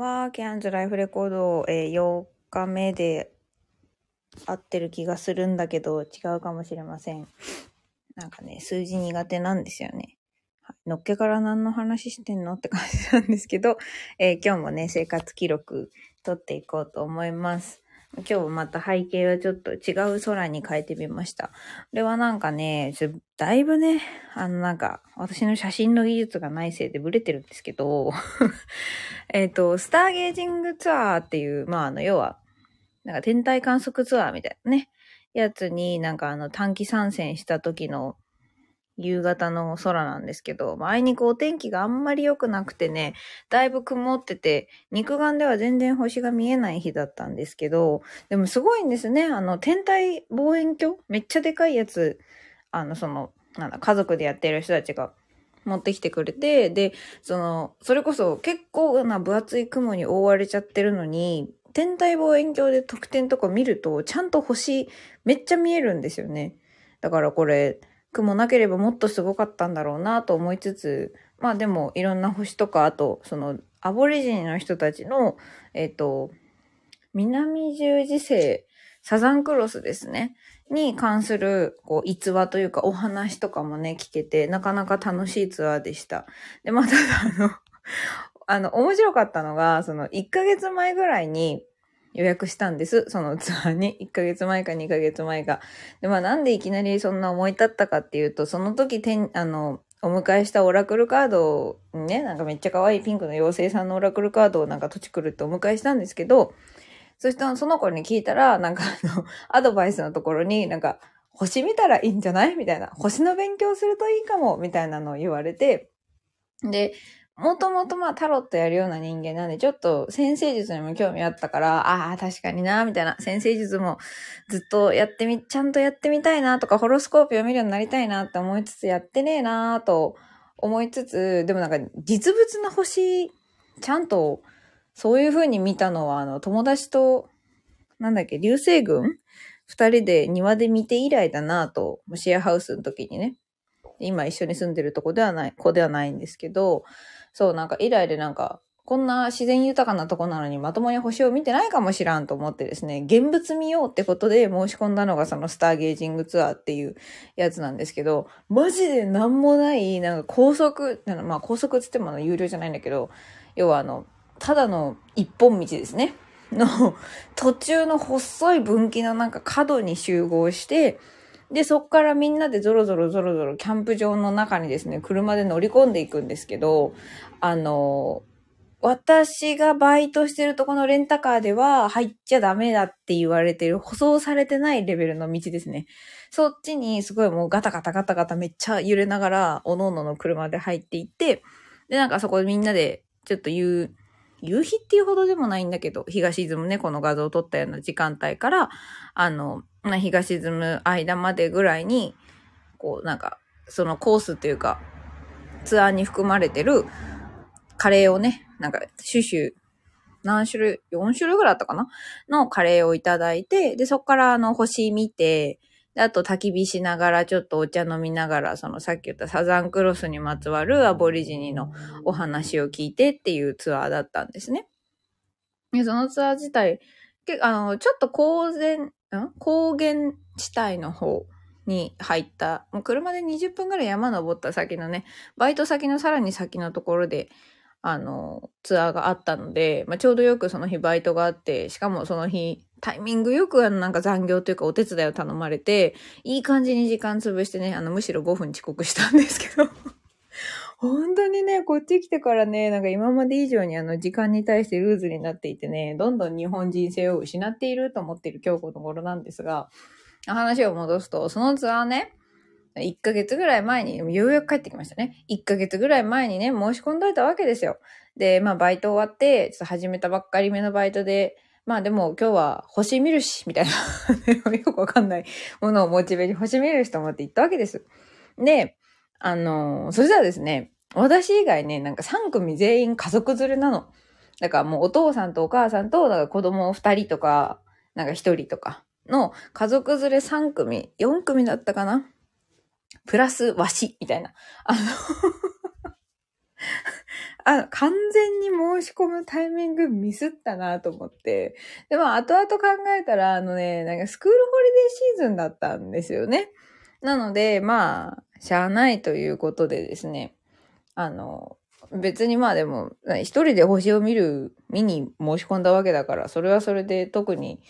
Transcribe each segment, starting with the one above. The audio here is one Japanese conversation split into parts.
は、ケアンズライフレコード、えー、8日目で合ってる気がするんだけど、違うかもしれません。なんかね、数字苦手なんですよね。のっけから何の話してんのって感じなんですけど、えー、今日もね、生活記録取っていこうと思います。今日また背景はちょっと違う空に変えてみました。これはなんかね、だいぶね、あのなんか、私の写真の技術がないせいでブレてるんですけど、えっと、スターゲージングツアーっていう、まああの、要は、なんか天体観測ツアーみたいなね、やつになんかあの短期参戦した時の夕方の空なんですけど、あいにくお天気があんまり良くなくてね、だいぶ曇ってて、肉眼では全然星が見えない日だったんですけど、でもすごいんですね。あの、天体望遠鏡？めっちゃでかいやつ、あの、その、なんだ、家族でやってる人たちが持ってきてくれて、で、その、それこそ結構な分厚い雲に覆われちゃってるのに、天体望遠鏡で得点とか見ると、ちゃんと星めっちゃ見えるんですよね。だからこれ、雲なければもっとすごかったんだろうなと思いつつ、まあでもいろんな星とか、あと、その、アボリジニの人たちの、えっ、ー、と、南十字星、サザンクロスですね。に関する、こう、逸話というかお話とかもね、聞けて、なかなか楽しいツアーでした。で、また、あの、あの、面白かったのが、その、1ヶ月前ぐらいに、予約したんです。そのツアーに。1ヶ月前か2ヶ月前か。で、まあなんでいきなりそんな思い立ったかっていうと、その時てん、あの、お迎えしたオラクルカードにね、なんかめっちゃ可愛いピンクの妖精さんのオラクルカードをなんか土地来るってお迎えしたんですけど、そしたらその子に聞いたら、なんかあの、アドバイスのところになんか、星見たらいいんじゃない？みたいな。星の勉強するといいかもみたいなのを言われて、で、もともとまあタロットやるような人間なんで、ちょっと先生術にも興味あったから、ああ、確かにな、みたいな。先生術もずっとやってみ、ちゃんとやってみたいなとか、ホロスコープを見るようになりたいなって思いつつ、やってねえなと思いつつ、でもなんか実物の星、ちゃんとそういう風に見たのは、あの、友達と、なんだっけ、流星群？二人で庭で見て以来だなと、シェアハウスの時にね。今一緒に住んでるとこではない、子ではないんですけど、そう、なんか以来でなんか、こんな自然豊かなとこなのにまともに星を見てないかもしらんと思ってですね、現物見ようってことで申し込んだのがそのスターゲージングツアーっていうやつなんですけど、マジでなんもない、なんか高速、まあ高速つっても有料じゃないんだけど、要はあの、ただの一本道ですね。の途中の細い分岐のなんか角に集合して、で、そっからみんなでゾロゾロゾロゾロキャンプ場の中にですね、車で乗り込んでいくんですけど、あの、私がバイトしてるとこのレンタカーでは入っちゃダメだって言われてる、舗装されてないレベルの道ですね。そっちにすごいもうガタガタガタガタめっちゃ揺れながら、おのおのの車で入っていって、で、なんかそこでみんなでちょっと言う、夕日っていうほどでもないんだけど、日が沈むね、この画像を撮ったような時間帯から、あの、まあ、日が沈む間までぐらいに、こう、なんか、そのコースっていうか、ツアーに含まれてるカレーをね、なんか、シュシュ、何種類、4種類ぐらいあったかなのカレーをいただいて、で、そっからあの星見て、で、あと焚き火しながら、ちょっとお茶飲みながら、そのさっき言ったサザンクロスにまつわるアボリジニのお話を聞いてっていうツアーだったんですね。で、そのツアー自体、けあの、ちょっと高原、ん？高原地帯の方に入った、もう車で20分ぐらい山登った先のね、バイト先のさらに先のところで、あの、ツアーがあったので、まあ、ちょうどよくその日バイトがあって、しかもその日、タイミングよくなんか残業というかお手伝いを頼まれて、いい感じに時間潰してね、あの、むしろ5分遅刻したんですけど。本当ね、こっち来てからね、なんか今まで以上にあの時間に対してルーズになっていてね、どんどん日本人性を失っていると思っている今日この頃なんですが、話を戻すと、そのツアーね、1ヶ月ぐらい前に、ようやく帰ってきましたね。1ヶ月ぐらい前にね、申し込んどいたわけですよ。で、まあバイト終わって、ちょっと始めたばっかり目のバイトで、まあでも今日は星見るし、みたいな よくわかんないものをモチベに星見るしと思って行ったわけです。で、あの、それじゃあですね、私以外ね、なんか3組全員家族連れなの。だからもうお父さんとお母さんと、だから子供2人とか、なんか1人とかの家族連れ3組、4組だったかなプラスわし、みたいな。あの あ、完全に申し込むタイミングミスったなと思って。で、まあ、後々考えたら、あのね、なんかスクールホリデーシーズンだったんですよね。なので、まあ、しゃあないということでですね、あの、別にまあでも、一人で星を見る、見に申し込んだわけだから、それはそれで特に、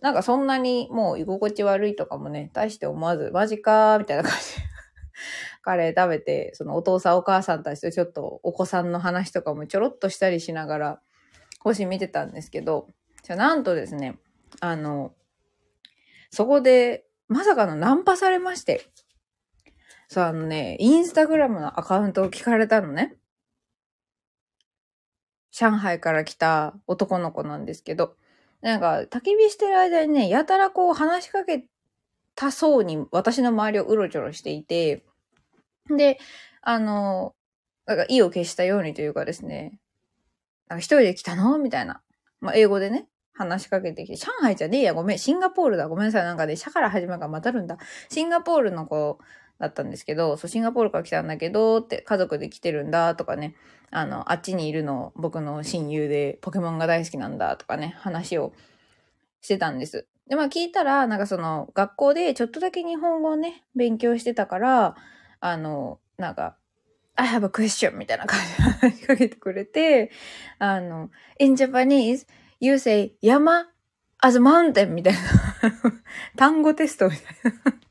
なんかそんなにもう居心地悪いとかもね、大して思わず、マジかーみたいな感じ カレー食べて、そのお父さんお母さんたちとちょっとお子さんの話とかもちょろっとしたりしながら、星見てたんですけど、じゃなんとですね、あの、そこで、まさかのナンパされまして、そう、あのね、インスタグラムのアカウントを聞かれたのね。上海から来た男の子なんですけど、なんか、焚き火してる間にね、やたらこう話しかけたそうに私の周りをうろちょろしていて、で、あの、なんか意を消したようにというかですね、なんか一人で来たの？みたいな。まあ、英語でね、話しかけてきて、上海じゃねえや、ごめん、シンガポールだ、ごめんなさい、なんかね、社から始まるからまたるんだ。シンガポールの子だったんですけど、そう、シンガポールから来たんだけど、って、家族で来てるんだ、とかね、あの、あっちにいるの、僕の親友で、ポケモンが大好きなんだ、とかね、話をしてたんです。で、まあ聞いたら、なんかその、学校でちょっとだけ日本語をね、勉強してたから、あの、なんか、I have a question みたいな感じで話しかけてくれて、あの、in Japanese, you say 山 as mountain みたいな 単語テストみたいな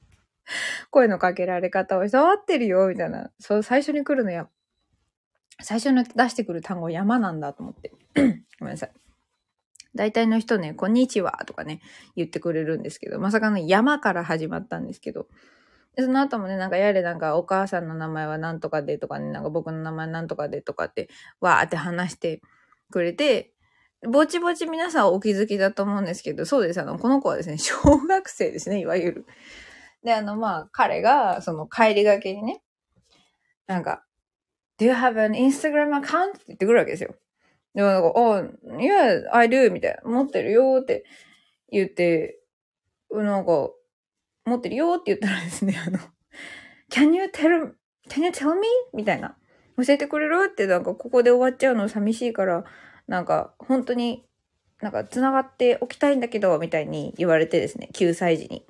声のかけられ方を伝わってるよみたいな。そう、最初に来るのや、最初に出してくる単語山なんだと思って。ごめんなさい。大体の人ね、こんにちはとかね、言ってくれるんですけど、まさかの山から始まったんですけど、で、その後もね、なんかやれなんかお母さんの名前は何とかでとかね、なんか僕の名前何とかでとかって、わーって話してくれて、ぼちぼち皆さんお気づきだと思うんですけど、そうです。あの、この子はですね、小学生ですね、いわゆる。で、あの、まあ、彼が、その帰りがけにね、なんか、Do you have an Instagram account? って言ってくるわけですよ。でもなんか、oh, yeah, I do, みたいな。持ってるよって言って、なんか、持ってるよって言ったらですね、あの、can you tell, can you tell me? みたいな。教えてくれるってなんかここで終わっちゃうの寂しいから、なんか本当になんか繋がっておきたいんだけど、みたいに言われてですね、9歳児に。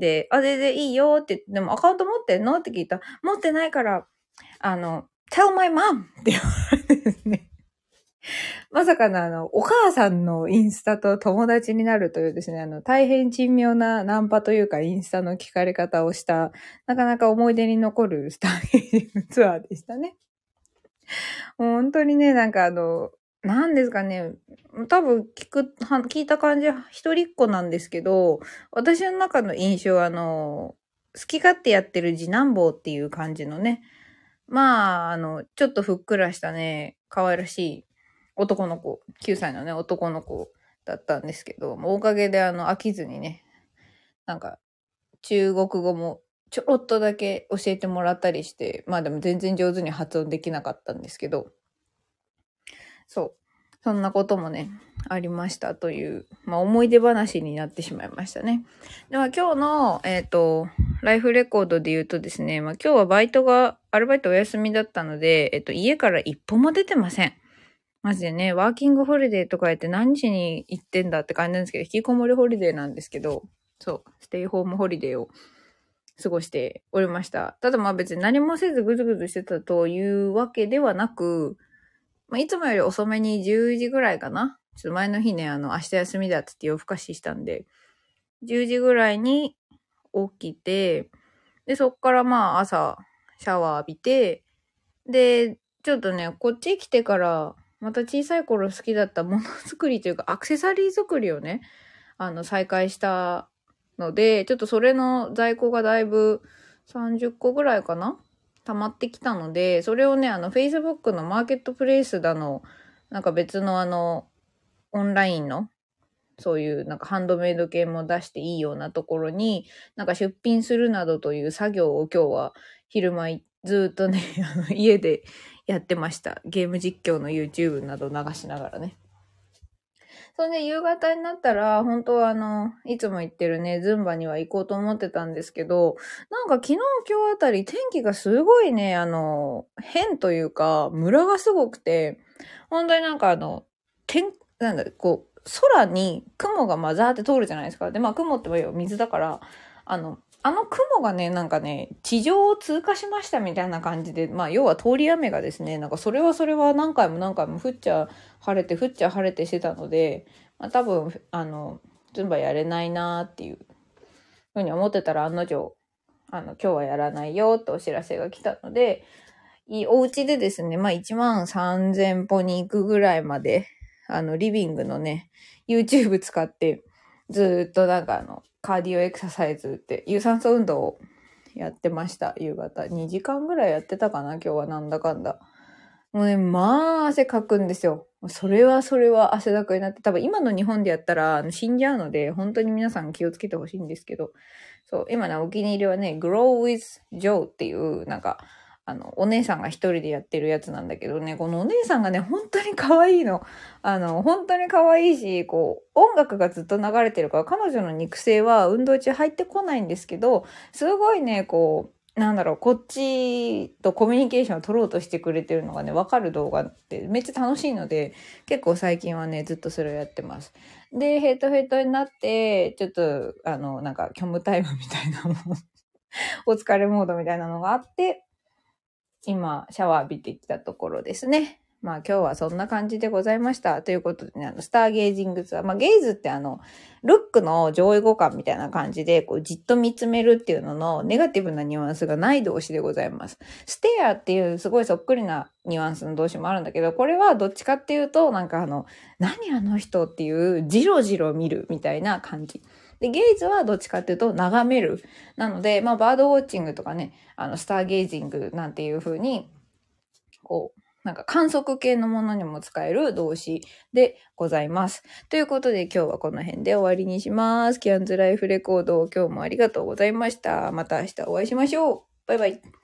で、あ、全然いいよって言って、でもアカウント持ってんの？って聞いたら、持ってないから、あの、tell my mom! って言われてですね。まさかのあの、お母さんのインスタと友達になるというですね、あの、大変珍妙なナンパというかインスタの聞かれ方をした、なかなか思い出に残るスターゲージングツアーでしたね。本当にね、なんかあの、何ですかね、多分聞く、聞いた感じは一人っ子なんですけど、私の中の印象はあの、好き勝手やってる次男坊っていう感じのね、まあ、あの、ちょっとふっくらしたね、可愛らしい男の子、9歳のね、男の子だったんですけど、おかげであの、飽きずにね、なんか、中国語もちょろっとだけ教えてもらったりして、まあでも全然上手に発音できなかったんですけど、そう。そんなこともね、ありましたという、まあ思い出話になってしまいましたね。では今日の、えっ、ー、と、ライフレコードで言うとですね、まあ今日はバイトが、アルバイトお休みだったので、えっ、ー、と、家から一歩も出てません。マジでね、ワーキングホリデーとかやって何しに行ってんだって感じなんですけど、引きこもりホリデーなんですけど、そう、ステイホームホリデーを過ごしておりました。ただまあ別に何もせずぐずぐずしてたというわけではなく、まあ、いつもより遅めに10時ぐらいかな。ちょっと前の日ね、あの、明日休みだっつって夜更かししたんで、10時ぐらいに起きて、で、そっからまあ朝、シャワー浴びて、で、ちょっとね、こっち来てから、また小さい頃好きだったものづくりというか、アクセサリー作りをね、あの、再開したので、ちょっとそれの在庫がだいぶ30個ぐらいかな溜まってきたので、それをね、あの、Facebook のマーケットプレイスだの、なんか別のあの、オンラインの、そういうなんかハンドメイド系も出していいようなところに、なんか出品するなどという作業を今日は昼間ずっとね、家でやってました。ゲーム実況の YouTube など流しながらね。それで夕方になったら、本当はあの、いつも行ってるね、ズンバには行こうと思ってたんですけど、なんか昨日今日あたり天気がすごいね、あの、変というか、ムラがすごくて、本当になんかあの、天、なんだ、こう、空に雲が混ざって通るじゃないですか。で、まあ雲って言えば水だから、あの、あの雲がね、なんかね、地上を通過しましたみたいな感じで、まあ要は通り雨がですね、なんかそれはそれは何回も何回も降っちゃ晴れて降っちゃ晴れてしてたので、まあ多分、あの、ズンバやれないなーっていうふうに思ってたら案の定、あの、今日はやらないよってお知らせが来たので、いいお家でですね、まあ1万3000歩に行くぐらいまで、あの、リビングのね、YouTube 使って、ずっとなんかあの、カーディオエクササイズって有酸素運動をやってました。夕方。2時間ぐらいやってたかな今日はなんだかんだ。もうね、まあ汗かくんですよ。それはそれは汗だくになって、多分今の日本でやったら死んじゃうので、本当に皆さん気をつけてほしいんですけど、そう、今ね、お気に入りはね、Grow with Joe っていう、なんか、あの、お姉さんが一人でやってるやつなんだけどね、このお姉さんがね、本当に可愛いの。あの、本当に可愛いし、こう、音楽がずっと流れてるから、彼女の肉声は運動中入ってこないんですけど、すごいね、こう、なんだろう、こっちとコミュニケーションを取ろうとしてくれてるのがね、わかる動画ってめっちゃ楽しいので、結構最近はね、ずっとそれをやってます。で、ヘトヘトになって、ちょっと、あの、なんか、虚無タイムみたいなものお疲れモードみたいなのがあって、今、シャワー浴びてきたところですね。まあ今日はそんな感じでございました。ということでね、あの、スターゲージングツアー。まあゲイズってあの、ルックの上位互換みたいな感じで、こう、じっと見つめるっていうののネガティブなニュアンスがない動詞でございます。ステアっていうすごいそっくりなニュアンスの動詞もあるんだけど、これはどっちかっていうと、なんかあの、何あの人っていう、じろじろ見るみたいな感じ。で、ゲイズはどっちかっていうと眺める。なので、まあ、バードウォッチングとかね、あの、スターゲージングなんていう風に、こう、なんか観測系のものにも使える動詞でございます。ということで今日はこの辺で終わりにします。キャンズライフレコード今日もありがとうございました。また明日お会いしましょう。バイバイ。